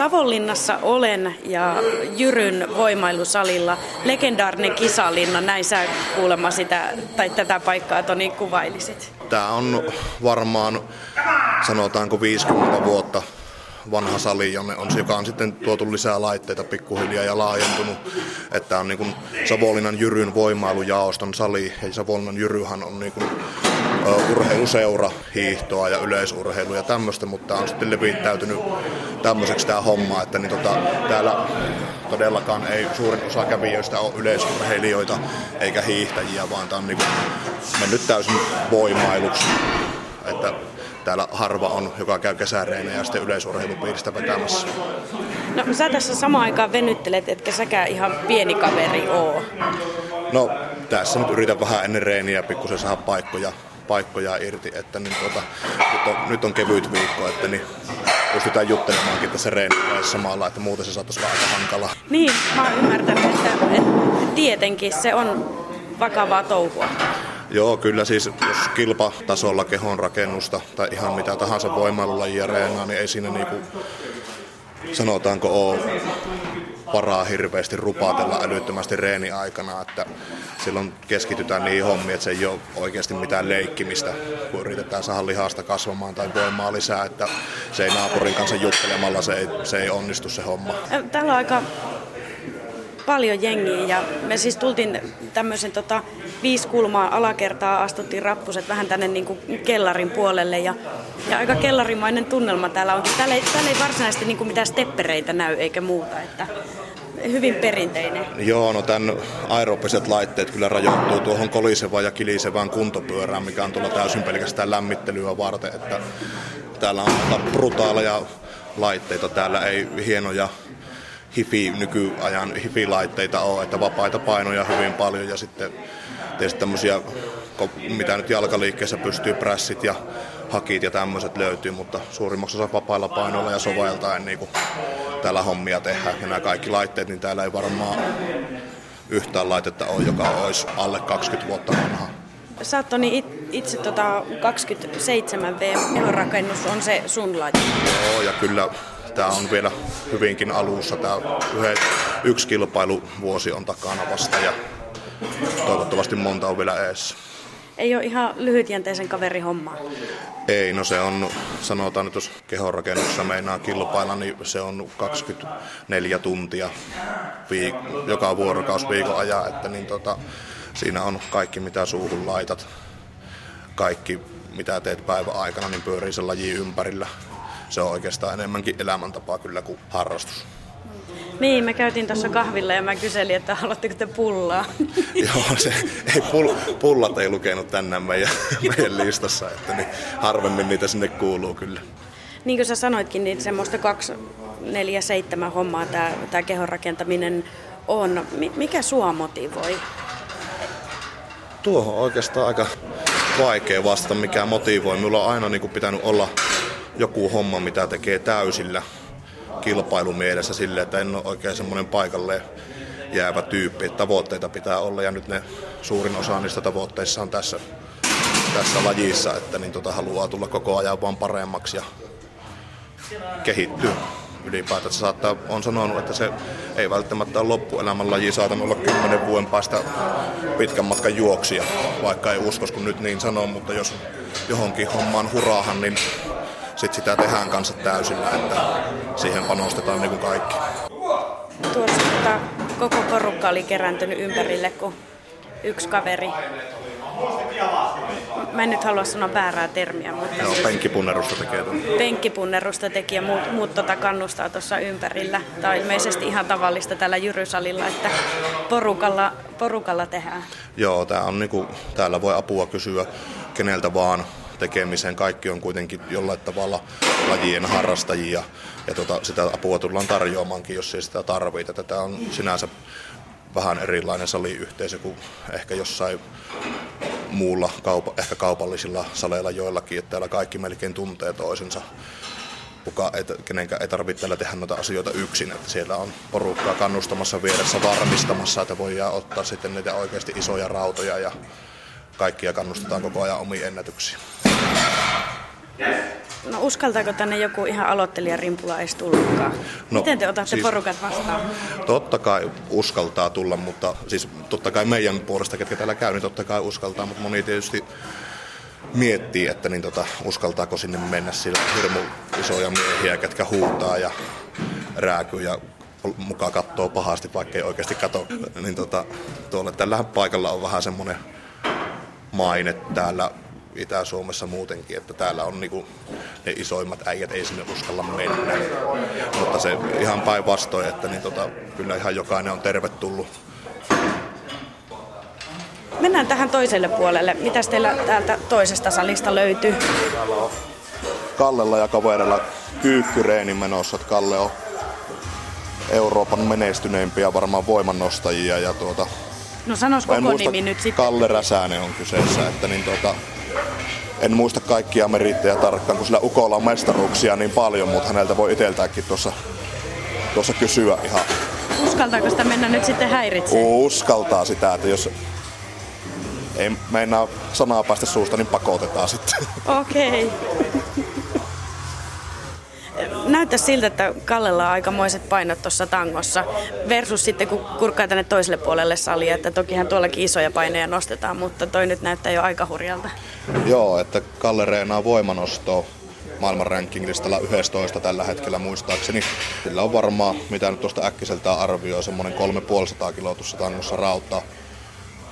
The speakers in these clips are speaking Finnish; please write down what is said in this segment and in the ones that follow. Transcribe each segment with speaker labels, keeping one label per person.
Speaker 1: Savonlinnassa olen ja Jyryn voimailusalilla. Legendaarinen kisalinna, näin sä kuulemma sitä, tai tätä paikkaa Toni kuvailisit.
Speaker 2: Tämä on varmaan, sanotaanko 50 vuotta vanha sali, jonne on, joka on sitten tuotu lisää laitteita pikkuhiljaa ja laajentunut. Että on niin Savonlinnan Jyryn voimailujaoston sali, ja Savonlinnan Jyryhän on niin kuin urheiluseura, hiihtoa ja yleisurheilu ja tämmöistä, mutta on sitten levittäytynyt tämmöiseksi tämä homma, että niin tota, täällä todellakaan ei suurin osa kävijöistä ole yleisurheilijoita eikä hiihtäjiä, vaan tämä on niin kuin mennyt täysin voimailuksi. Että täällä harva on, joka käy kesäreinä ja sitten yleisurheilupiiristä vetämässä.
Speaker 1: No sä tässä samaan aikaan venyttelet, etkä säkään ihan pieni kaveri oo.
Speaker 2: No tässä nyt yritän vähän ennen reeniä pikkusen saada paikkoja, paikkoja irti, että niin tuota, nyt, on, nyt on kevyt viikko, että niin pystytään juttelemaankin tässä reenivaiheessa samalla, että muuten se saattaisi olla aika hankalaa.
Speaker 1: Niin, mä oon ymmärtänyt, että, että tietenkin se on vakavaa touhua.
Speaker 2: Joo, kyllä siis jos kilpatasolla kehon rakennusta tai ihan mitä tahansa voimailulajia reenaa, niin ei siinä niinku, sanotaanko ole varaa hirveästi rupatella älyttömästi reeni aikana, että silloin keskitytään niihin hommiin, että se ei ole oikeasti mitään leikkimistä, kun yritetään saada lihasta kasvamaan tai voimaa lisää, että se ei naapurin kanssa juttelemalla, se ei, se ei onnistu se homma.
Speaker 1: Täällä on aika paljon jengiä ja me siis tultiin tämmöisen tota, viisi kulmaa alakertaa, astuttiin rappuset vähän tänne niin kuin kellarin puolelle ja, ja aika kellarimainen tunnelma täällä onkin. Täällä ei, täällä ei varsinaisesti niin kuin mitään steppereitä näy eikä muuta, että hyvin perinteinen.
Speaker 2: Joo, no tämän aerobiset laitteet kyllä rajoittuu tuohon kolisevaan ja kilisevään kuntopyörään, mikä on tuolla täysin pelkästään lämmittelyä varten, että täällä on brutaaleja laitteita, täällä ei hienoja hifi, nykyajan hifi-laitteita ole, että vapaita painoja hyvin paljon ja sitten tietysti tämmöisiä, mitä nyt jalkaliikkeessä pystyy prässit ja hakit ja tämmöiset löytyy, mutta suurimmaksi osa vapailla painoilla ja sovailtaen niin kuin täällä hommia tehdään. Ja nämä kaikki laitteet, niin täällä ei varmaan yhtään laitetta ole, joka olisi alle 20 vuotta vanha.
Speaker 1: Sä oot Toni itse tota 27V-rakennus on se sun laite.
Speaker 2: Joo, ja kyllä tämä on vielä hyvinkin alussa. Tämä yksi kilpailuvuosi on takana vasta ja toivottavasti monta on vielä eessä.
Speaker 1: Ei ole ihan lyhytjänteisen kaverin homma.
Speaker 2: Ei, no se on, sanotaan nyt jos kehonrakennuksessa meinaa kilpailla, niin se on 24 tuntia viik- joka vuorokaus viikon ajan, että niin tota, siinä on kaikki mitä suuhun laitat, kaikki mitä teet päivän aikana, niin pyörii sen laji ympärillä se on oikeastaan enemmänkin elämäntapa kyllä kuin harrastus.
Speaker 1: Niin, me käytiin tuossa kahvilla ja mä kyselin, että haluatteko te pullaa?
Speaker 2: Joo, se, ei, pull, pullat ei lukenut tänään meidän, meidän listassa, että niin harvemmin niitä sinne kuuluu kyllä.
Speaker 1: Niin kuin sä sanoitkin, niin semmoista 247 hommaa tämä, tämä kehon rakentaminen on. Mikä sua motivoi?
Speaker 2: Tuohon oikeastaan aika vaikea vastata, mikä motivoi. Minulla on aina niin kuin pitänyt olla joku homma, mitä tekee täysillä kilpailumielessä sille, että en ole oikein semmoinen paikalle jäävä tyyppi, tavoitteita pitää olla ja nyt ne suurin osa niistä tavoitteissa on tässä, tässä lajissa, että niin tota, haluaa tulla koko ajan vaan paremmaksi ja kehittyä ylipäätään. Se saattaa, on sanonut, että se ei välttämättä ole loppuelämän laji, saatan olla kymmenen vuoden päästä pitkän matkan juoksia, vaikka ei uskos kun nyt niin sanoo, mutta jos johonkin hommaan huraahan, niin sit sitä tehdään kanssa täysillä, että siihen panostetaan niin kuin kaikki.
Speaker 1: Tuossa koko porukka oli kerääntynyt ympärille, kun yksi kaveri Mä en nyt halua sanoa väärää termiä, mutta...
Speaker 2: Joo, penkkipunnerusta tekee tuon.
Speaker 1: Penkkipunnerusta teki ja muut, muut tota kannustaa tuossa ympärillä. Tämä on ilmeisesti ihan tavallista täällä Jyrysalilla, että porukalla, porukalla tehdään.
Speaker 2: Joo, tää on niinku, täällä voi apua kysyä keneltä vaan tekemiseen. Kaikki on kuitenkin jollain tavalla lajien harrastajia ja tota, sitä apua tullaan tarjoamaankin, jos ei sitä tarvita. Tämä on sinänsä vähän erilainen saliyhteisö kuin ehkä jossain muulla, kaupa, ehkä kaupallisilla saleilla joillakin, että täällä kaikki melkein tuntee toisensa. Kuka ei, kenenkään ei tarvitse täällä tehdä noita asioita yksin, että siellä on porukkaa kannustamassa vieressä varmistamassa, että voidaan ottaa sitten niitä oikeasti isoja rautoja ja kaikkia kannustetaan koko ajan omiin ennätyksiin. Yes.
Speaker 1: No uskaltaako tänne joku ihan aloittelija rimpula edes tullutkaan? No, Miten te otatte siis, porukat vastaan?
Speaker 2: Totta kai uskaltaa tulla, mutta siis totta kai meidän puolesta, ketkä täällä käy, niin totta kai uskaltaa, mutta moni tietysti miettii, että niin tota, uskaltaako sinne mennä sillä hirmu isoja miehiä, ketkä huutaa ja rääkyy ja mukaan katsoo pahasti, vaikka ei oikeasti katso. Niin tota, tuolla tällähän paikalla on vähän semmoinen maine täällä Itä-Suomessa muutenkin, että täällä on niinku ne isoimmat äijät ei sinne uskalla mennä. Mutta se ihan päinvastoin, että niin tota, kyllä ihan jokainen on tervetullut.
Speaker 1: Mennään tähän toiselle puolelle. Mitäs teillä täältä toisesta salista löytyy?
Speaker 2: Kallella ja kaverilla kyykkyreeni menossa. Kalle on Euroopan menestyneimpiä varmaan voimannostajia. Ja tuota,
Speaker 1: no sanois koko muista, nimi nyt sitten.
Speaker 2: Kalle Räsänen on kyseessä. Että niin tuota, en muista kaikkia merittejä tarkkaan, kun sillä Ukolla on mestaruuksia niin paljon, mutta häneltä voi itseltäänkin tuossa, tuossa kysyä ihan.
Speaker 1: Uskaltaako sitä mennä nyt sitten häiritsemään?
Speaker 2: Uskaltaa sitä, että jos ei meinaa sanaa päästä suusta, niin pakotetaan sitten.
Speaker 1: Okei. Okay näyttää siltä, että Kallella on aikamoiset painot tuossa tangossa versus sitten kun kurkkaa tänne toiselle puolelle salia, että tokihan tuollakin isoja paineja nostetaan, mutta toi nyt näyttää jo aika hurjalta.
Speaker 2: Joo, että Kalle reenaa voimanostoa maailman rankinglistalla 11 tällä hetkellä muistaakseni. Sillä on varmaan, mitä nyt tuosta äkkiseltään arvioi, semmoinen 350 kiloa tuossa tangossa rautaa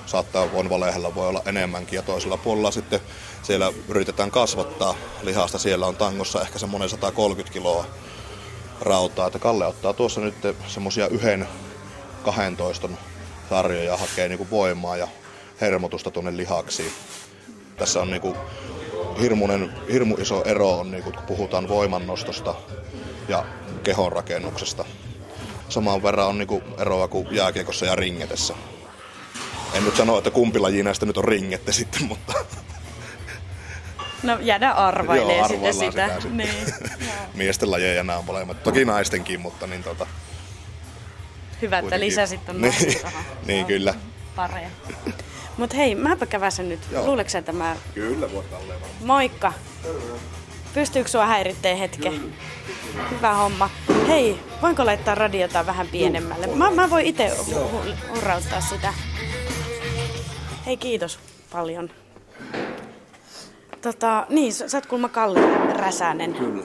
Speaker 2: saattaa vonvalehellä voi olla enemmänkin ja toisella puolella sitten siellä yritetään kasvattaa lihasta. Siellä on tangossa ehkä semmoinen 130 kiloa rautaa. Että Kalle ottaa tuossa nyt semmoisia yhden 12 sarjoja hakee niinku voimaa ja hermotusta tuonne lihaksiin. Tässä on niinku hirmuinen, hirmu iso ero on, niinku, kun puhutaan voimannostosta ja kehonrakennuksesta. Samaan verran on niinku eroa kuin jääkiekossa ja ringetessä. En nyt sano, että kumpi laji näistä nyt on ringette sitten, mutta...
Speaker 1: No jäädä arvailee Joo, sitten sitä. sitä. Niin.
Speaker 2: Miesten lajeja nämä on molemmat. Toki naistenkin, mutta niin tota...
Speaker 1: Hyvä, että lisäsit on
Speaker 2: niin, niin kyllä.
Speaker 1: Pareja. Mut hei, mäpä käväsen nyt. Joo. Luuleeko sä tämä?
Speaker 2: Kyllä, voit tälleen
Speaker 1: Moikka. Pystyykö sua häiritteen hetken? Kyllä. Hyvä homma. Hei, voinko laittaa radiota vähän pienemmälle? Mä, mä voin itse hurrauttaa sitä. Hei kiitos paljon. Tota, niin, sä oot kulma Kalle Räsänen.
Speaker 3: Kyllä.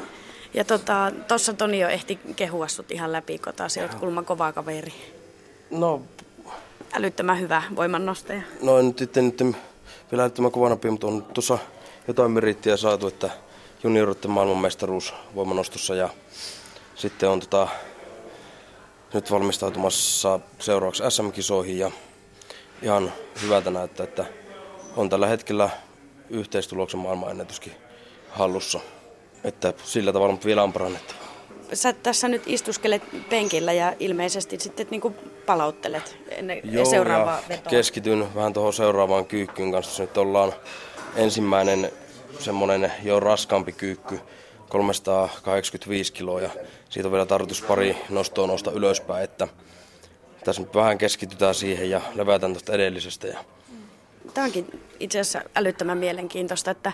Speaker 1: Ja tota, tossa Toni jo ehti kehua sut ihan läpi kotaa, sä oot kulma kova kaveri.
Speaker 3: No...
Speaker 1: Älyttömän hyvä voimannostaja.
Speaker 3: No en nyt sitten nyt vielä älyttömän kovana mutta on tuossa jotain merittiä saatu, että juniorutten maailmanmestaruus voimanostossa ja sitten on tota, nyt valmistautumassa seuraavaksi SM-kisoihin ja ihan hyvältä näyttää, että on tällä hetkellä yhteistuloksen maailmanennätyskin hallussa. Että sillä tavalla mutta vielä on parannettu.
Speaker 1: Sä tässä nyt istuskelet penkillä ja ilmeisesti sitten niin kuin palauttelet ennen Joo, seuraavaa vetoa.
Speaker 3: keskityn vähän tuohon seuraavaan kyykkyyn kanssa. Nyt ollaan ensimmäinen semmoinen jo raskaampi kyykky, 385 kiloa ja siitä on vielä tarkoitus pari nostoa nousta ylöspäin, että tässä nyt vähän keskitytään siihen ja levätään tuosta edellisestä. Ja...
Speaker 1: Tämä onkin itse asiassa älyttömän mielenkiintoista, että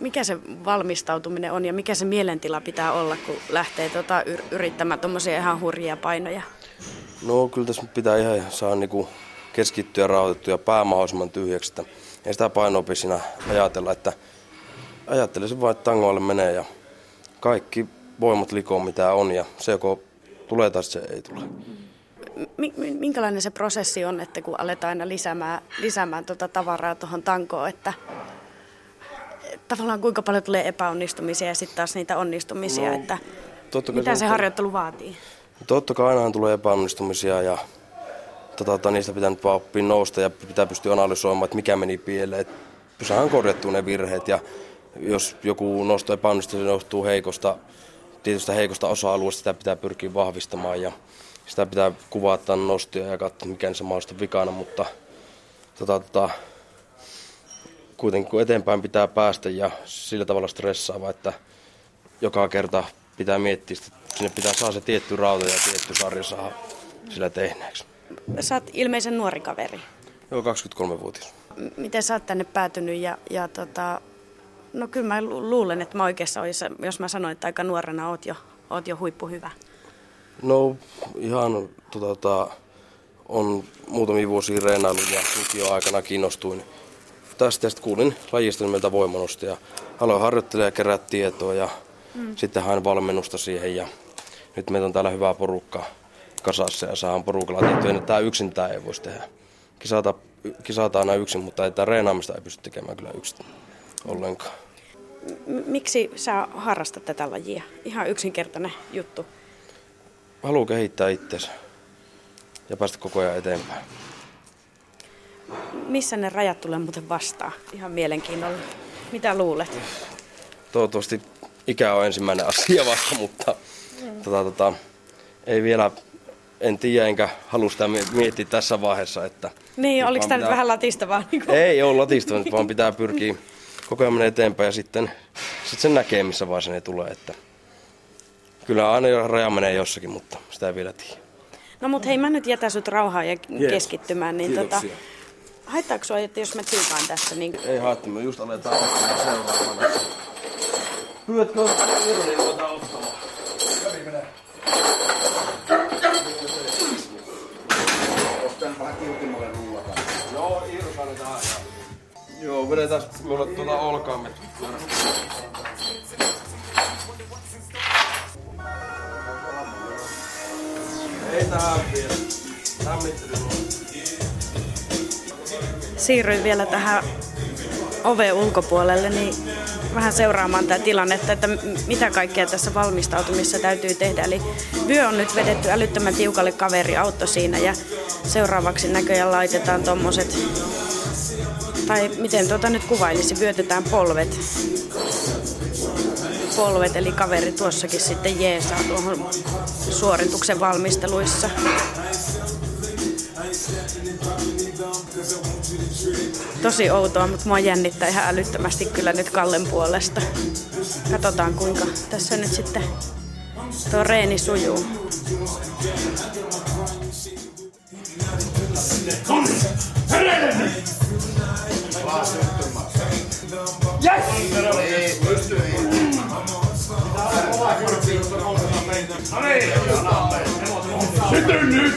Speaker 1: mikä se valmistautuminen on ja mikä se mielentila pitää olla, kun lähtee tota yrittämään tuommoisia ihan hurjia painoja?
Speaker 3: No kyllä tässä pitää ihan saa niinku keskittyä ja rauhoitettua ja pää mahdollisimman tyhjäksi. Että ei sitä painoa siinä ajatella, että ajattelisin vain, että tangoalle menee ja kaikki voimat likoon mitä on ja se joko tulee tai se ei tule
Speaker 1: minkälainen se prosessi on, että kun aletaan aina lisäämään, lisäämään tuota tavaraa tuohon tankoon, että tavallaan kuinka paljon tulee epäonnistumisia ja sitten taas niitä onnistumisia, no, että mitä se, se harjoittelu vaatii?
Speaker 3: Totta kai ainahan tulee epäonnistumisia ja tota, niistä pitää nyt vaan oppia nousta ja pitää pystyä analysoimaan, että mikä meni pieleen. Saadaan korjattua ne virheet ja jos joku nosto epäonnistuu, se johtuu heikosta, tietystä heikosta osa-alueesta, sitä pitää pyrkiä vahvistamaan ja sitä pitää kuvata nostia ja katsoa, mikä se mahdollisesti vikana, mutta tota, tota, kuitenkin kun eteenpäin pitää päästä ja sillä tavalla stressaava, että joka kerta pitää miettiä, että sinne pitää saada se tietty rauta ja tietty sarja saa sillä tehneeksi.
Speaker 1: Sä oot ilmeisen nuori kaveri.
Speaker 3: Joo, 23-vuotias.
Speaker 1: Miten sä oot tänne päätynyt ja, ja tota, No kyllä mä luulen, että mä oikeassa olisin, jos mä sanoin, että aika nuorena oot jo, oot jo huippuhyvä.
Speaker 3: No ihan tota, on muutamia vuosia reenailut ja lukio aikana kiinnostuin tästä. Sitten kuulin lajista nimeltä voimanosta ja aloin harjoittelemaan ja kerää tietoa ja mm. sitten hain valmennusta siihen ja nyt meitä on täällä hyvää porukkaa kasassa ja saan porukalla tietoa. Tämä yksin tämä ei voisi tehdä. Kisata, kisata aina yksin, mutta ei tämä reenaamista ei pysty tekemään kyllä yksin ollenkaan.
Speaker 1: Miksi sä harrastat tätä lajia? Ihan yksinkertainen juttu.
Speaker 3: Haluan kehittää itseänsä ja päästä koko ajan eteenpäin.
Speaker 1: Missä ne rajat tulee muuten vastaan? Ihan mielenkiinnolla. Mitä luulet?
Speaker 3: Toivottavasti ikä on ensimmäinen asia vasta, mutta mm. tota, tota, ei vielä, en tiedä enkä halua sitä miettiä tässä vaiheessa. Että
Speaker 1: niin, oliko tämä pitää... nyt vähän latistavaa? Niin
Speaker 3: kuin... Ei ole latistavaa, vaan pitää pyrkiä koko ajan eteenpäin ja sitten, sitten sen näkee, missä vaiheessa ne tulee. Että kyllä aina raja menee jossakin, mutta sitä ei vielä tiedä.
Speaker 1: No mutta hei, mä nyt jätän sut rauhaan ja yes. keskittymään. Niin tota, haittaako sua, että jos mä tsiikaan tässä? Niin...
Speaker 3: Ei haittaa, me just aletaan seuraavana. Pyydätkö Irlin tuota ottamaan? Kävi menee. Joo, Irfani tähän. Joo, vedetään mulle tuota olkaamme. Vielä.
Speaker 1: Siirryin vielä tähän oven ulkopuolelle, niin vähän seuraamaan tätä tilannetta, että mitä kaikkea tässä valmistautumissa täytyy tehdä. Eli vyö on nyt vedetty älyttömän tiukalle kaveri auto siinä ja seuraavaksi näköjään laitetaan tuommoiset, tai miten tuota nyt kuvailisi, vyötetään polvet polvet, eli kaveri tuossakin sitten jeesaa tuohon suorituksen valmisteluissa. Tosi outoa, mutta mua jännittää ihan älyttömästi kyllä nyt Kallen puolesta. Katsotaan kuinka tässä nyt sitten tuo reeni sujuu. Yes! Sitten nyt!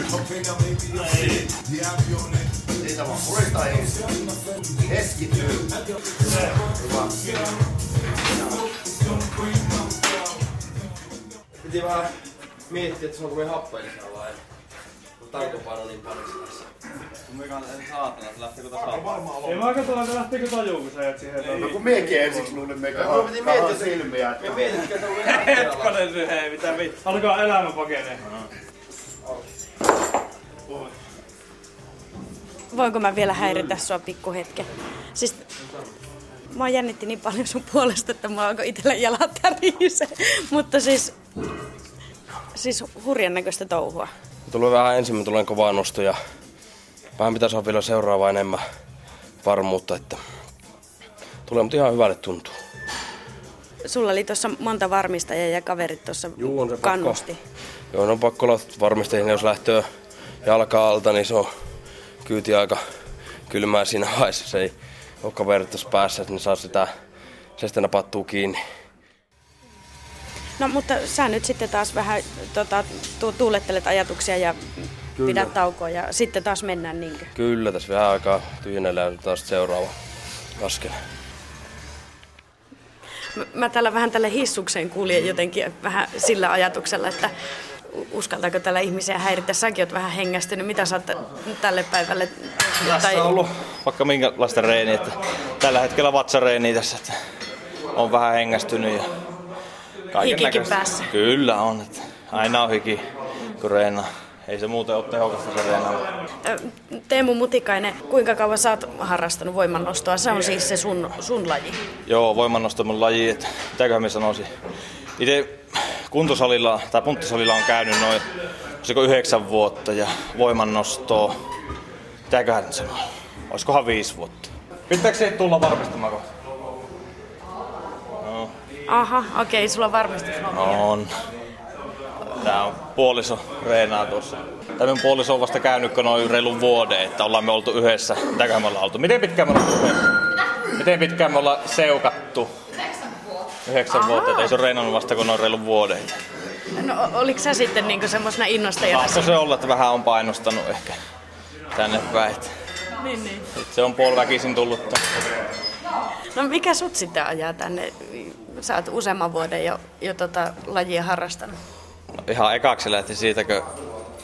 Speaker 1: Siitä.
Speaker 3: Piti vähän miettiä, että se on kovin happeellisia vai? Tankopaino niin paljon tässä.
Speaker 4: Mikä on saatana, se lähtikö tässä alkaa?
Speaker 5: Ei mä katsoin, että lähtikö tajuu, kun sä jäät siihen.
Speaker 4: No kun miekin ensiksi luulin meikä
Speaker 3: Me piti miettiä
Speaker 4: silmiä.
Speaker 3: Me mietitkö, että on
Speaker 5: Hetkonen se, hei, mitä vittu. Alkaa elämä pakenee.
Speaker 1: Voinko mä vielä häiritä sua pikkuhetken? Siis mä jännitti niin paljon sun puolesta, että mulla alkoi itsellä jalat tärise. Mutta siis, siis hurjan näköistä touhua.
Speaker 3: Tulee vähän ensin, tulee kovaa nosto ja vähän pitäisi olla vielä seuraava enemmän varmuutta, että tulee, mutta ihan hyvälle tuntuu.
Speaker 1: Sulla oli tuossa monta varmistajaa ja kaverit tuossa kannusti.
Speaker 3: Pakko, joo, no on pakko olla varmistajia, jos lähtee jalka alta, niin se on kyyti aika kylmää siinä vaiheessa. Se ei ole kaverit tuossa päässä, ne saa sitä, se sitten napattuu kiinni.
Speaker 1: No mutta sä nyt sitten taas vähän tota, tu- tuulettelet ajatuksia ja Kyllä. pidät taukoa ja sitten taas mennään niinkö?
Speaker 3: Kyllä, tässä vähän aikaa tyhjennellään taas seuraava askel.
Speaker 1: Mä, mä tällä vähän tälle hissukseen kuljen jotenkin vähän sillä ajatuksella, että uskaltaako tällä ihmisiä häiritä? Säkin oot vähän hengästynyt. Mitä sä oot tälle päivälle?
Speaker 4: Tässä tai... on ollut vaikka minkälaista reeniä. Että tällä hetkellä vatsareeniä tässä. Että on vähän hengästynyt ja
Speaker 1: Hikikin päässä.
Speaker 4: Kyllä on. Että aina on hiki, kun reenaa. Ei se muuten ole tehokasta se reenaa.
Speaker 1: Teemu Mutikainen, kuinka kauan sä oot harrastanut voimannostoa? Se on siis se sun, sun laji.
Speaker 4: Joo, voimannosto on mun laji. Mitäköhän mä sanoisin. Itse kuntosalilla tai punttisalilla on käynyt noin olisiko yhdeksän vuotta ja voimannostoa, mitäköhän sanoa, olisikohan viisi vuotta.
Speaker 5: Pitääkö se tulla varmistamaan
Speaker 1: Aha, okei, okay, sulla on varmasti
Speaker 4: On. Tää on puoliso reenaa tuossa. Tämä on puoliso on vasta käynyt noin reilun vuoden, että ollaan me oltu yhdessä. Mitäköhän me ollaan oltu? Miten pitkään me ollaan yhdessä? Miten pitkään me ollaan seukattu? Yhdeksän vuotta, että ei se ole vasta kun on reilu vuoden.
Speaker 1: No oliko sä sitten niinku semmoisena innostajana?
Speaker 4: Saatko se olla, että vähän on painostanut ehkä tänne päin.
Speaker 1: Niin, niin.
Speaker 4: Sit se on puoliväkisin tullut.
Speaker 1: No mikä sut sitten ajaa tänne? Sä oot useamman vuoden jo, jo tota lajia harrastanut.
Speaker 4: Ihan ekaksi lähti siitä, kun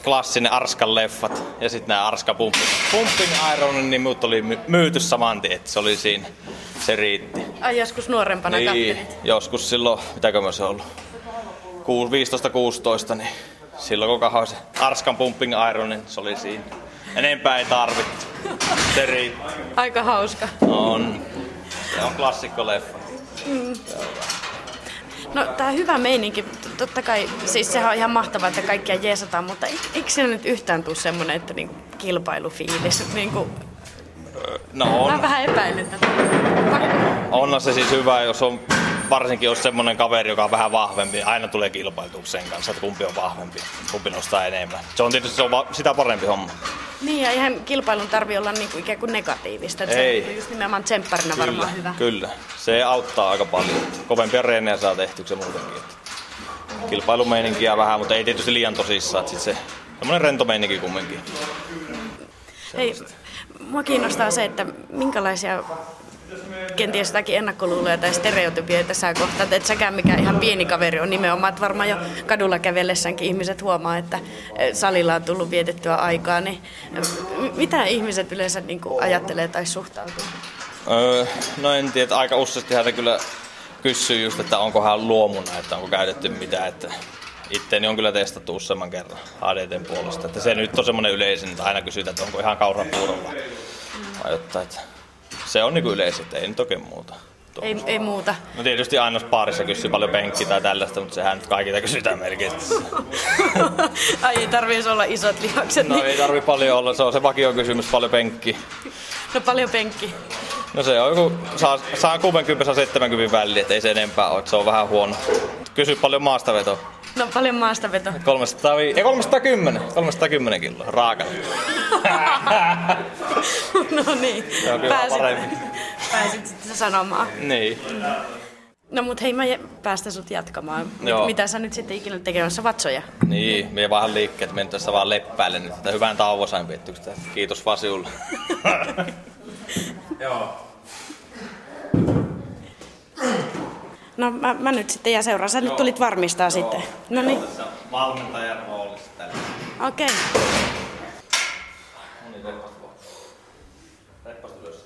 Speaker 4: klassinen Arskan leffat ja sitten nämä Arska Pumping, Pumping Iron, niin mut oli my- myyty saman tien, että se oli siinä. Se riitti.
Speaker 1: Ai joskus nuorempana
Speaker 4: Niin,
Speaker 1: kattelit.
Speaker 4: joskus silloin, mitäkö mä se ollut, 15-16, niin silloin kun kahoin se Arskan Pumping Iron, niin se oli siinä. Enempää ei tarvittu. Se riitti.
Speaker 1: Aika hauska.
Speaker 4: On. Se on klassikko leffa.
Speaker 1: No tää hyvä meininki, totta kai, siis sehän on ihan mahtavaa, että kaikkia jeesataan, mutta ei- eikö siinä nyt yhtään tule semmonen, että niinku kilpailufiilis, niinku,
Speaker 4: No
Speaker 1: mä
Speaker 4: on.
Speaker 1: vähän epäilen tätä. Pakko.
Speaker 4: Onhan se siis hyvä, jos on varsinkin jos semmonen kaveri, joka on vähän vahvempi, aina tulee kilpailtua sen kanssa, että kumpi on vahvempi, kumpi nostaa enemmän. Se on tietysti se on va- sitä parempi homma.
Speaker 1: Niin, ja eihän kilpailun tarvi olla niinku ikään kuin negatiivista. että
Speaker 4: Ei.
Speaker 1: Se on just nimenomaan tsempparina varmaan hyvä.
Speaker 4: Kyllä, se auttaa aika paljon. Kovempia reenejä saa tehtyä se muutenkin. Että kilpailumeininkiä vähän, mutta ei tietysti liian tosissaan. Että sit se semmoinen rento meininki kumminkin.
Speaker 1: Hei, mua kiinnostaa se, että minkälaisia kenties jotakin ennakkoluuloja tai stereotypioita sä kohtaat, että säkään mikä ihan pieni kaveri on nimenomaan, että varmaan jo kadulla kävellessäänkin ihmiset huomaa, että eh, salilla on tullut vietettyä aikaa, niin eh, mitä ihmiset yleensä niin ajattelee tai suhtautuu?
Speaker 4: Öö, no en tiedä, aika useasti hän kyllä kysyy just, että onkohan luomuna, että onko käytetty mitä, että itteeni on kyllä testattu useamman kerran ADTn puolesta. Että se nyt on semmoinen yleisin, että aina kysytään, että onko ihan kaurapuurolla vai jotain. Että se on niinku yleisin, että ei nyt oikein muuta.
Speaker 1: Ei, ei muuta.
Speaker 4: No tietysti aina baarissa kysyy paljon penkki tai tällaista, mutta sehän nyt kaikilta kysytään melkein.
Speaker 1: Ai ei tarvitsisi olla isot lihakset.
Speaker 4: No
Speaker 1: niin-
Speaker 4: ei tarvi paljon olla, se on se vakio kysymys, paljon penkki.
Speaker 1: no paljon penkki.
Speaker 4: No se on joku, saa, saa 60 70 väliin, että ei se enempää ole, että se on vähän huono. Kysy paljon maastavetoa.
Speaker 1: No paljon maastaveto.
Speaker 4: 300, vi- ei 310, 310 kiloa, raaka.
Speaker 1: no niin, pääsit, pääsit sitten sanomaan.
Speaker 4: niin.
Speaker 1: No mut hei, mä päästä sut jatkamaan.
Speaker 4: Joo.
Speaker 1: mitä sä nyt sitten ikinä tekemässä vatsoja?
Speaker 4: Niin, me vaan liikkeet, menen tässä vaan leppäille nyt, hyvän tauon sain piettyksi. Kiitos vaan sinulle. Joo.
Speaker 1: No mä, mä nyt sitten ja seuraan. Sä nyt tulit varmistaa sitten. No niin,
Speaker 4: valmentajan roolissa tällä.
Speaker 1: okei. Okay.
Speaker 4: No niin, vaan. Ylös.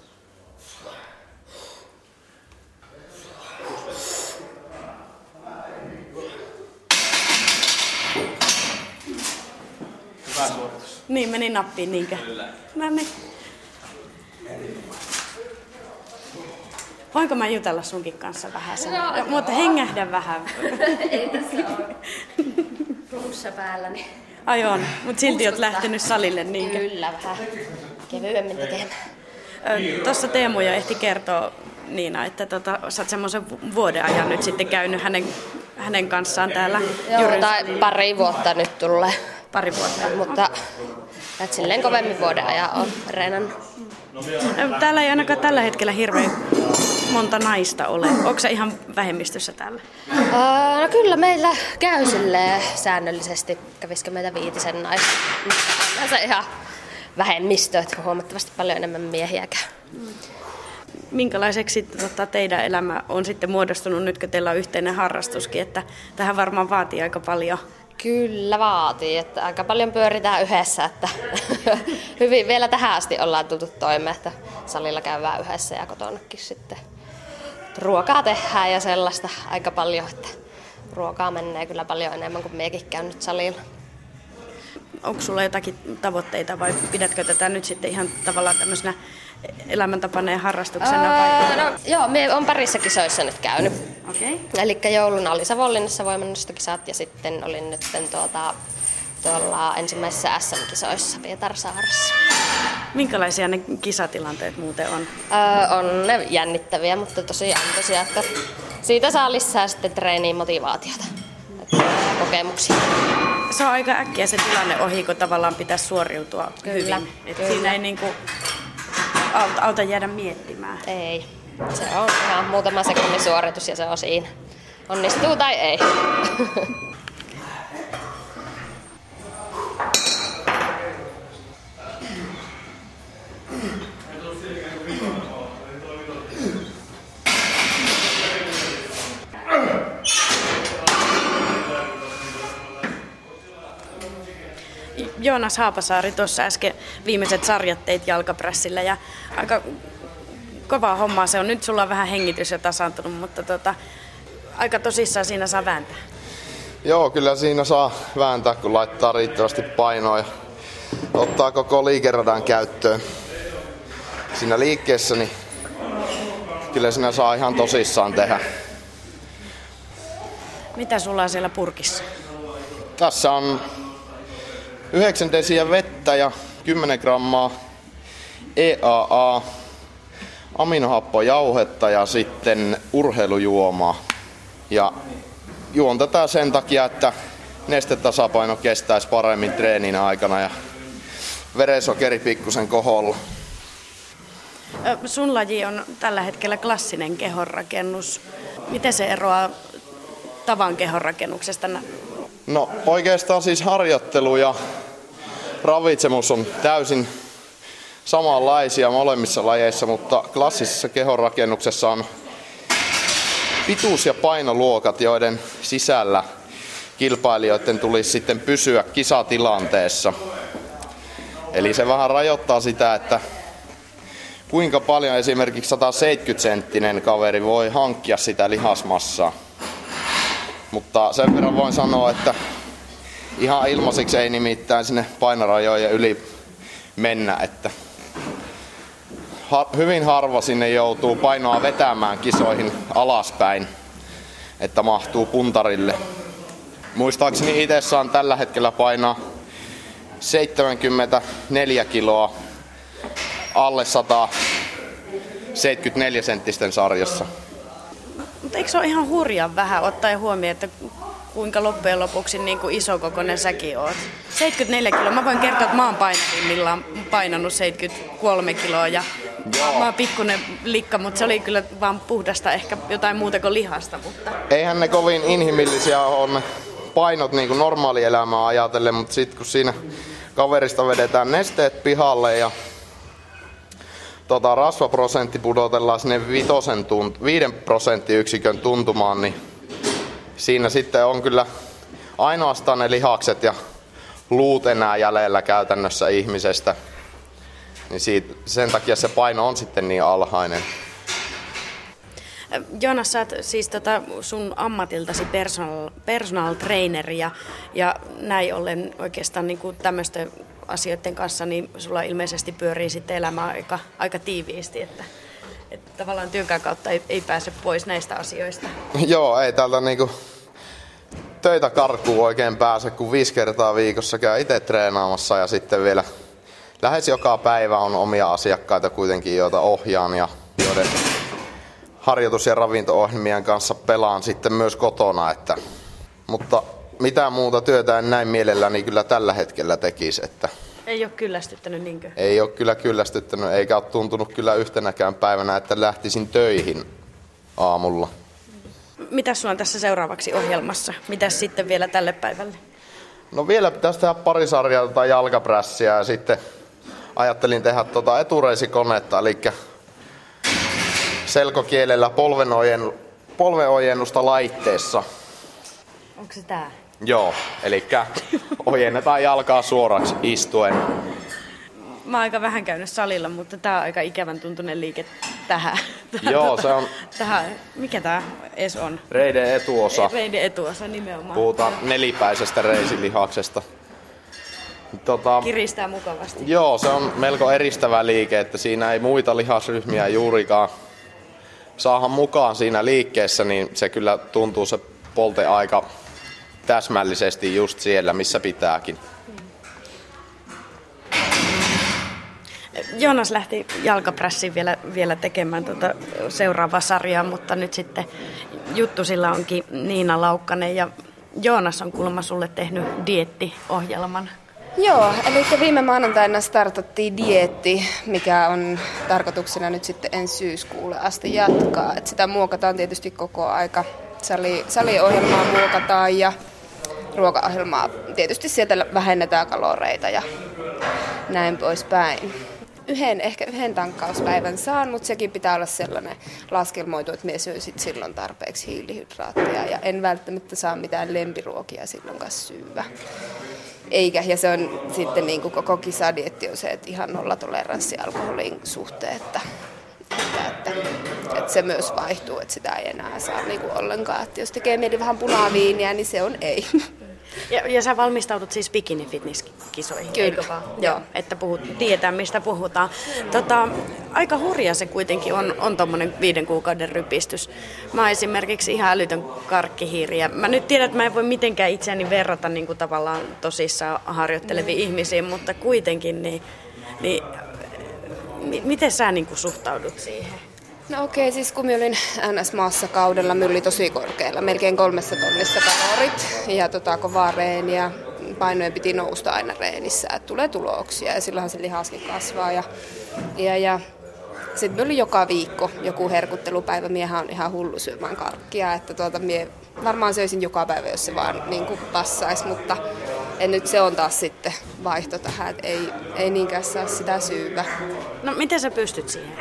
Speaker 4: Hyvä suoritus.
Speaker 1: Niin, meni nappiin niinkö?
Speaker 4: Kyllä.
Speaker 1: No niin. Voinko mä jutella sunkin kanssa vähän sen? No, mutta hengähdä vähän.
Speaker 6: Ei tässä ole päällä, niin
Speaker 1: Ai on, mutta silti oot lähtenyt salille niinkö?
Speaker 6: kyllä vähän kevyemmin tekemään.
Speaker 1: Tuossa Teemu jo ehti kertoa Niina, että tota, sä oot semmoisen vu- vuoden ajan nyt sitten käynyt hänen, hänen kanssaan täällä
Speaker 6: Joo,
Speaker 1: Jyryn-
Speaker 6: tai pari vuotta nyt tulee,
Speaker 1: pari vuotta.
Speaker 6: mutta et silleen kovemmin vuoden ajan on reenannut.
Speaker 1: Täällä ei ainakaan tällä hetkellä hirveän monta naista ole. Onko se ihan vähemmistössä täällä?
Speaker 6: Uh, no kyllä meillä käy silleen säännöllisesti, kävisikö meitä viitisen naista. Se ihan vähemmistö, että huomattavasti paljon enemmän miehiä käy.
Speaker 1: Minkälaiseksi tota, teidän elämä on sitten muodostunut nyt, kun teillä on yhteinen harrastuskin, että tähän varmaan vaatii aika paljon.
Speaker 6: Kyllä vaatii, että aika paljon pyöritään yhdessä, että hyvin vielä tähän asti ollaan tultu toimeen, että salilla käydään yhdessä ja kotonakin sitten ruokaa tehdään ja sellaista aika paljon, että ruokaa menee kyllä paljon enemmän kuin miekin käyn nyt salilla.
Speaker 1: Onko sulla jotakin tavoitteita vai pidätkö tätä nyt sitten ihan tavallaan tämmöisenä elämäntapana ja harrastuksena? Vai?
Speaker 6: Öö, no, joo, me on parissa kisoissa nyt käynyt.
Speaker 1: Okei.
Speaker 6: Eli jouluna oli Savonlinnassa voimannostokisat ja sitten olin nyt tuota, tuolla ensimmäisissä SM-kisoissa Pietarsaaressa.
Speaker 1: Minkälaisia ne kisatilanteet muuten on?
Speaker 6: Öö, on ne jännittäviä, mutta tosiaan tosiaan, että siitä saa lisää sitten treeniin motivaatiota ja kokemuksia.
Speaker 1: Se on aika äkkiä se tilanne ohi, kun tavallaan pitäisi suoriutua
Speaker 6: Kyllä,
Speaker 1: hyvin. Et
Speaker 6: kyllä.
Speaker 1: Siinä ei niinku auta, auta jäädä miettimään.
Speaker 6: Ei. Se on ihan muutama sekunnin suoritus ja se on siinä. Onnistuu tai ei.
Speaker 1: Joonas Haapasaari tuossa äsken viimeiset sarjat teit jalkaprässillä ja aika kovaa hommaa se on. Nyt sulla on vähän hengitys jo tasaantunut, mutta tota, aika tosissaan siinä saa vääntää.
Speaker 7: Joo, kyllä siinä saa vääntää, kun laittaa riittävästi painoa ja ottaa koko liikeradan käyttöön. Siinä liikkeessä, niin kyllä siinä saa ihan tosissaan tehdä.
Speaker 1: Mitä sulla on siellä purkissa?
Speaker 7: Tässä on 9 desiä vettä ja 10 grammaa EAA, aminohappojauhetta ja sitten urheilujuomaa. Ja juon tätä sen takia, että nestetasapaino kestäisi paremmin treenin aikana ja verensokeri pikkusen koholla.
Speaker 1: Sun laji on tällä hetkellä klassinen kehonrakennus. Miten se eroaa tavan kehonrakennuksesta?
Speaker 7: No oikeastaan siis harjoittelu ja ravitsemus on täysin samanlaisia molemmissa lajeissa, mutta klassisessa kehonrakennuksessa on pituus- ja painoluokat, joiden sisällä kilpailijoiden tulisi sitten pysyä kisatilanteessa. Eli se vähän rajoittaa sitä, että kuinka paljon esimerkiksi 170-senttinen kaveri voi hankkia sitä lihasmassaa. Mutta sen verran voin sanoa, että ihan ilmaiseksi ei nimittäin sinne painorajojen yli mennä, että ha- hyvin harva sinne joutuu painoa vetämään kisoihin alaspäin, että mahtuu puntarille. Muistaakseni itse saan tällä hetkellä painaa 74 kiloa alle 174 senttisten sarjassa.
Speaker 1: Mutta eikö se ole ihan hurjan vähän ottaen huomioon, että kuinka loppujen lopuksi niin kuin isokokoinen säkin oot? 74 kiloa. Mä voin kertoa, että mä oon painavimmillaan painanut 73 kiloa ja
Speaker 7: Joo.
Speaker 1: mä oon pikkunen likka, mutta se oli kyllä vaan puhdasta ehkä jotain muuta kuin lihasta. Mutta
Speaker 7: Eihän ne kovin inhimillisiä ne painot niin kuin normaalielämää ajatellen, mutta sitten kun siinä kaverista vedetään nesteet pihalle ja tota, rasvaprosentti pudotellaan sinne vitosen tunt- 5 prosenttiyksikön tuntumaan, niin siinä sitten on kyllä ainoastaan ne lihakset ja luut enää jäljellä käytännössä ihmisestä. Niin siitä, sen takia se paino on sitten niin alhainen.
Speaker 1: Ö, Joonas, sä oot siis tota sun ammatiltasi personal, personal trainer ja, ja näin ollen oikeastaan niin kuin tämmöisten asioiden kanssa, niin sulla ilmeisesti pyörii sitten elämä aika, aika tiiviisti, että, että tavallaan työnkään kautta ei, ei pääse pois näistä asioista.
Speaker 7: Joo, ei täältä niinku töitä karkuun oikein pääse, kun viisi kertaa viikossa käy itse treenaamassa ja sitten vielä lähes joka päivä on omia asiakkaita kuitenkin, joita ohjaan ja joiden harjoitus- ja ravinto-ohjelmien kanssa pelaan sitten myös kotona. Että, mutta mitään muuta työtä en näin mielelläni kyllä tällä hetkellä tekisi, että
Speaker 1: Ei ole kyllästyttänyt niinkö?
Speaker 7: ei ole kyllä kyllästyttänyt eikä ole tuntunut kyllä yhtenäkään päivänä, että lähtisin töihin aamulla.
Speaker 1: Mitä sulla on tässä seuraavaksi ohjelmassa? Mitäs sitten vielä tälle päivälle?
Speaker 7: No vielä pitäisi tehdä pari sarjaa tota jalkaprässiä ja sitten ajattelin tehdä tota etureisikonetta, eli selkokielellä polvenojen, polvenojennusta laitteessa.
Speaker 1: Onko se tää?
Speaker 7: Joo, eli ojennetaan jalkaa suoraksi istuen.
Speaker 1: Mä oon aika vähän käynyt salilla, mutta tää on aika ikävän tuntunen liike tähän.
Speaker 7: Joo, se on-
Speaker 1: Tähän. Mikä tää edes on?
Speaker 7: Reiden etuosa.
Speaker 1: Reiden etuosa nimenomaan.
Speaker 7: Puhutaan nelipäisestä reisilihaksesta. Tota,
Speaker 1: Kiristää mukavasti.
Speaker 7: Joo, se on melko eristävä liike, että siinä ei muita lihasryhmiä juurikaan saada mukaan siinä liikkeessä, niin se kyllä tuntuu se polte aika täsmällisesti just siellä, missä pitääkin.
Speaker 1: Joonas lähti jalkaprässiin vielä, vielä tekemään tuota seuraavaa sarjaa, mutta nyt sitten juttu sillä onkin Niina Laukkanen ja Joonas on kuulemma sulle tehnyt diettiohjelman.
Speaker 8: Joo, eli viime maanantaina startattiin dietti, mikä on tarkoituksena nyt sitten ensi syyskuulle asti jatkaa. Et sitä muokataan tietysti koko aika. Sali, saliohjelmaa muokataan ja ruokaohjelmaa. Tietysti sieltä vähennetään kaloreita ja näin poispäin. Yhden, ehkä yhden tankkauspäivän saan, mutta sekin pitää olla sellainen laskelmoitu, että minä syön sit silloin tarpeeksi hiilihydraatteja ja en välttämättä saa mitään lempiruokia silloin kanssa syyä. Eikä, ja se on sitten niin kuin koko kisadietti on se, että ihan nolla toleranssi alkoholin suhteen, että, että, että, että, se myös vaihtuu, että sitä ei enää saa niin kuin ollenkaan. Että jos tekee mieli vähän punaviiniä, niin se on ei.
Speaker 1: Ja, ja sä valmistaudut siis bikini fitness kisoihin,
Speaker 8: Kyllä.
Speaker 1: vaan? Joo. Että puhut, tietää mistä puhutaan. Tota, aika hurja se kuitenkin on, on tuommoinen viiden kuukauden rypistys. Mä oon esimerkiksi ihan älytön karkkihiiri. Ja mä nyt tiedän, että mä en voi mitenkään itseäni verrata niin kuin tavallaan tosissaan harjoitteleviin ihmisiin, mutta kuitenkin niin, niin m- miten sä niin kuin suhtaudut siihen?
Speaker 8: No okei, siis kun olin NS-maassa kaudella, mä oli tosi korkealla, melkein kolmessa tonnissa kalorit ja tota, kovaa reeniä. Painojen piti nousta aina reenissä, että tulee tuloksia ja silloinhan se lihaskin kasvaa. Ja, ja, ja sitten oli joka viikko joku herkuttelupäivä. Miehän on ihan hullu syömään karkkia, että tuota, mie varmaan söisin joka päivä, jos se vaan niin kuin passaisi, mutta en nyt se on taas sitten vaihto tähän, että ei, ei niinkään saa sitä syyä.
Speaker 1: No miten sä pystyt siihen?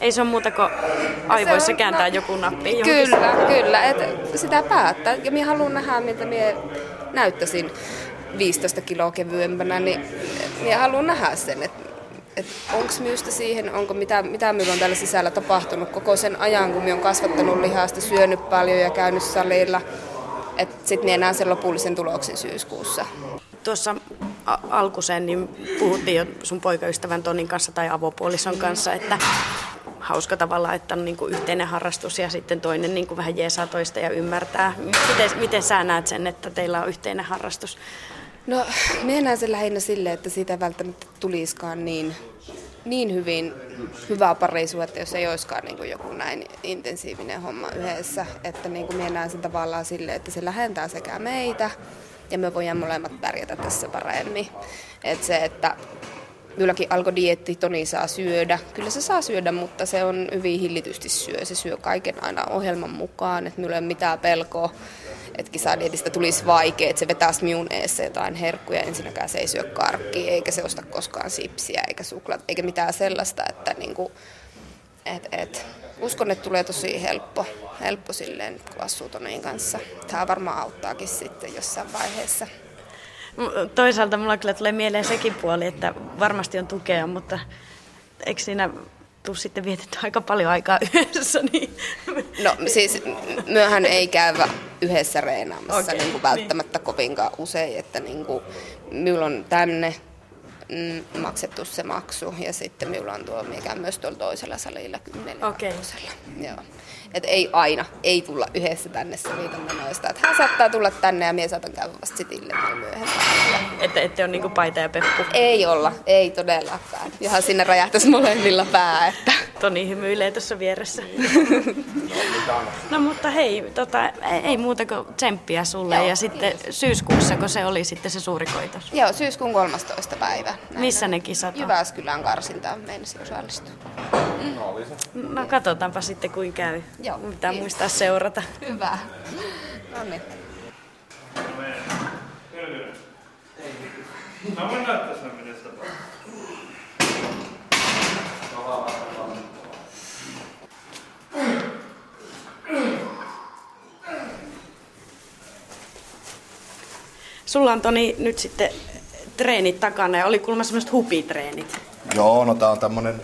Speaker 1: Ei se ole muuta kuin aivoissa
Speaker 8: on-
Speaker 1: kääntää
Speaker 8: no,
Speaker 1: joku nappi. johonkin
Speaker 8: Kyllä, kyllä. että sitä päättää. Ja minä haluan nähdä, miltä minä näyttäisin 15 kiloa kevyempänä, niin minä haluan nähdä sen, että että onko myystä siihen, onko mitä, mitä minulla on täällä sisällä tapahtunut koko sen ajan, kun minä olen kasvattanut lihasta, syönyt paljon ja käynyt salilla. Että sitten minä näen sen lopullisen tuloksen syyskuussa.
Speaker 1: Tuossa alkuseen niin puhuttiin jo sun poikaystävän Tonin kanssa tai avopuolison kanssa, että hauska tavalla, että on niin kuin yhteinen harrastus ja sitten toinen niin kuin vähän jeesaa toista ja ymmärtää. Miten, miten sä näet sen, että teillä on yhteinen harrastus?
Speaker 8: No, minä näen sen lähinnä sille, että siitä välttämättä tulisikaan niin, niin hyvin hyvää parisuutta, jos ei olisikaan niin kuin joku näin intensiivinen homma yhdessä. Että niin kuin minä näen sen tavallaan sille, että se lähentää sekä meitä ja me voidaan molemmat pärjätä tässä paremmin. Että se, että Minullakin alkoi dietti, Toni saa syödä. Kyllä se saa syödä, mutta se on hyvin hillitysti syö. Se syö kaiken aina ohjelman mukaan, että minulla ei ole mitään pelkoa, että kisadietistä tulisi vaikea, että se vetäisi minun eessä jotain herkkuja. Ensinnäkään se ei syö karkkia, eikä se osta koskaan sipsiä, eikä suklaat, eikä mitään sellaista, että niinku, et, et, uskon, että tulee tosi helppo, helppo silleen, kun asuu Tonin kanssa. Tämä varmaan auttaakin sitten jossain vaiheessa.
Speaker 1: Toisaalta mulla kyllä tulee mieleen sekin puoli, että varmasti on tukea, mutta eikö siinä tuu sitten vietetty aika paljon aikaa yhdessä? Niin...
Speaker 8: No siis myöhän ei käydä yhdessä reenaamassa okay, niin kuin välttämättä kovinkaan usein, että niin kuin, minulla on tänne mm, maksettu se maksu ja sitten minulla on tuo, mikä myös tuolla toisella salilla kymmenen
Speaker 1: Okei.
Speaker 8: Joo. Et ei aina, ei tulla yhdessä tänne sovitamme noista. Et hän saattaa tulla tänne ja minä saatan käydä vasta sitille myöhemmin.
Speaker 1: Että ette ole niinku paita ja peppu.
Speaker 8: Ei olla, ei todellakaan. Johan sinne räjähtäisi molemmilla pää, että
Speaker 1: Toni hymyilee tuossa vieressä. No mutta hei, tota, ei- muuta kuin tsemppiä sulle
Speaker 8: Joo,
Speaker 1: ja sitten syyskuussa, kun se oli sitten se suuri koitos.
Speaker 8: joo, syyskuun 13. päivä. Näin
Speaker 1: Missä
Speaker 8: on.
Speaker 1: ne kisat on?
Speaker 8: Jyväskylän karsintaan meinasi osallistua.
Speaker 1: No katsotaanpa sitten kuin käy.
Speaker 8: Joo,
Speaker 1: Pitää
Speaker 8: kiitos.
Speaker 1: muistaa seurata.
Speaker 8: Hyvä. No niin.
Speaker 5: Mä voin näyttää sen, miten sitä
Speaker 1: Sulla on Toni nyt sitten treenit takana ja oli kuulemma semmoiset hupitreenit.
Speaker 2: Joo, no tää on tämmönen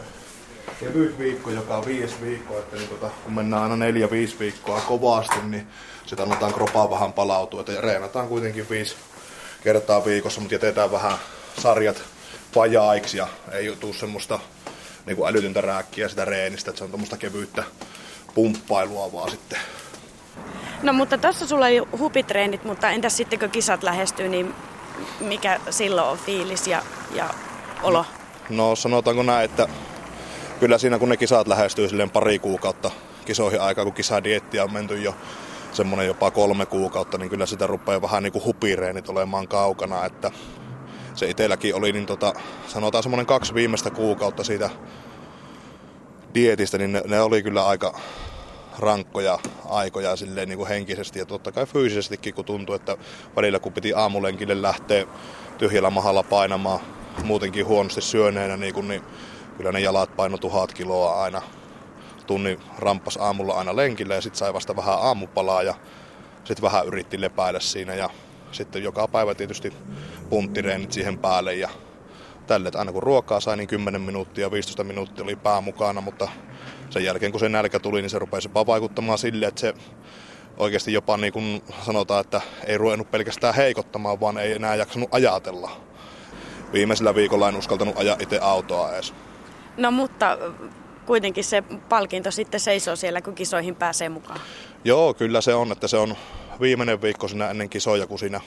Speaker 2: kevyt viikko, joka on viisi viikkoa, että niin tota, kun mennään aina neljä, viisi viikkoa kovasti, niin sitä annetaan kropaa vähän palautua, että reenataan kuitenkin viisi kertaa viikossa, mutta jätetään vähän sarjat vajaiksi ja ei tule semmoista niin älytyntä rääkkiä sitä reenistä, että se on tuommoista kevyyttä pumppailua vaan sitten.
Speaker 1: No mutta tuossa sulla oli hupitreenit, mutta entäs sitten kun kisat lähestyy, niin mikä silloin on fiilis ja, ja olo?
Speaker 2: No sanotaanko näin, että kyllä siinä kun ne kisat lähestyy silleen pari kuukautta kisoihin aikaa, kun kisadiettiä on menty jo semmoinen jopa kolme kuukautta, niin kyllä sitä rupeaa vähän niin kuin hupireenit olemaan kaukana, että se itselläkin oli, niin tota, sanotaan semmoinen kaksi viimeistä kuukautta siitä dietistä, niin ne, ne oli kyllä aika rankkoja aikoja silleen niin kuin henkisesti. Ja totta kai fyysisestikin, kun tuntui, että välillä kun piti aamulenkille lähteä tyhjällä mahalla painamaan muutenkin huonosti syöneenä, niin, kuin, niin kyllä ne jalat paino tuhat kiloa aina. Tunnin rampas aamulla aina lenkille ja sitten sai vasta vähän aamupalaa ja sitten vähän yritti lepäillä siinä. Ja sitten joka päivä tietysti punttireenit siihen päälle ja tälle, että aina kun ruokaa sai, niin 10 minuuttia, 15 minuuttia oli pää mukana, mutta sen jälkeen kun se nälkä tuli, niin se rupesi jopa vaikuttamaan sille, että se oikeasti jopa niin kuin sanotaan, että ei ruvennut pelkästään heikottamaan, vaan ei enää jaksanut ajatella. Viimeisellä viikolla en uskaltanut ajaa itse autoa edes.
Speaker 1: No mutta kuitenkin se palkinto sitten seisoo siellä, kun kisoihin pääsee mukaan.
Speaker 2: Joo, kyllä se on, että se on viimeinen viikko siinä ennen kisoja, kun siinä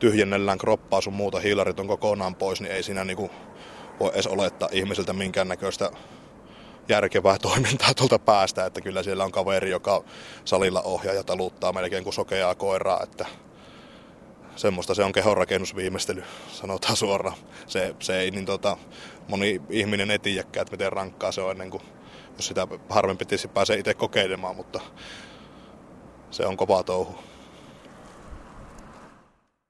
Speaker 2: tyhjennellään kroppaa sun muuta, hiilarit on kokonaan pois, niin ei siinä niinku voi edes olettaa ihmiseltä minkäännäköistä järkevää toimintaa tuolta päästä, että kyllä siellä on kaveri, joka salilla ohjaa ja taluttaa melkein kuin sokeaa koiraa, että semmoista se on kehonrakennusviimeistely, sanotaan suoraan. Se, se ei, niin tota, moni ihminen ei tiedäkään, että miten rankkaa se on ennen kuin, jos sitä harvempi pääsee itse kokeilemaan, mutta se on kova touhu.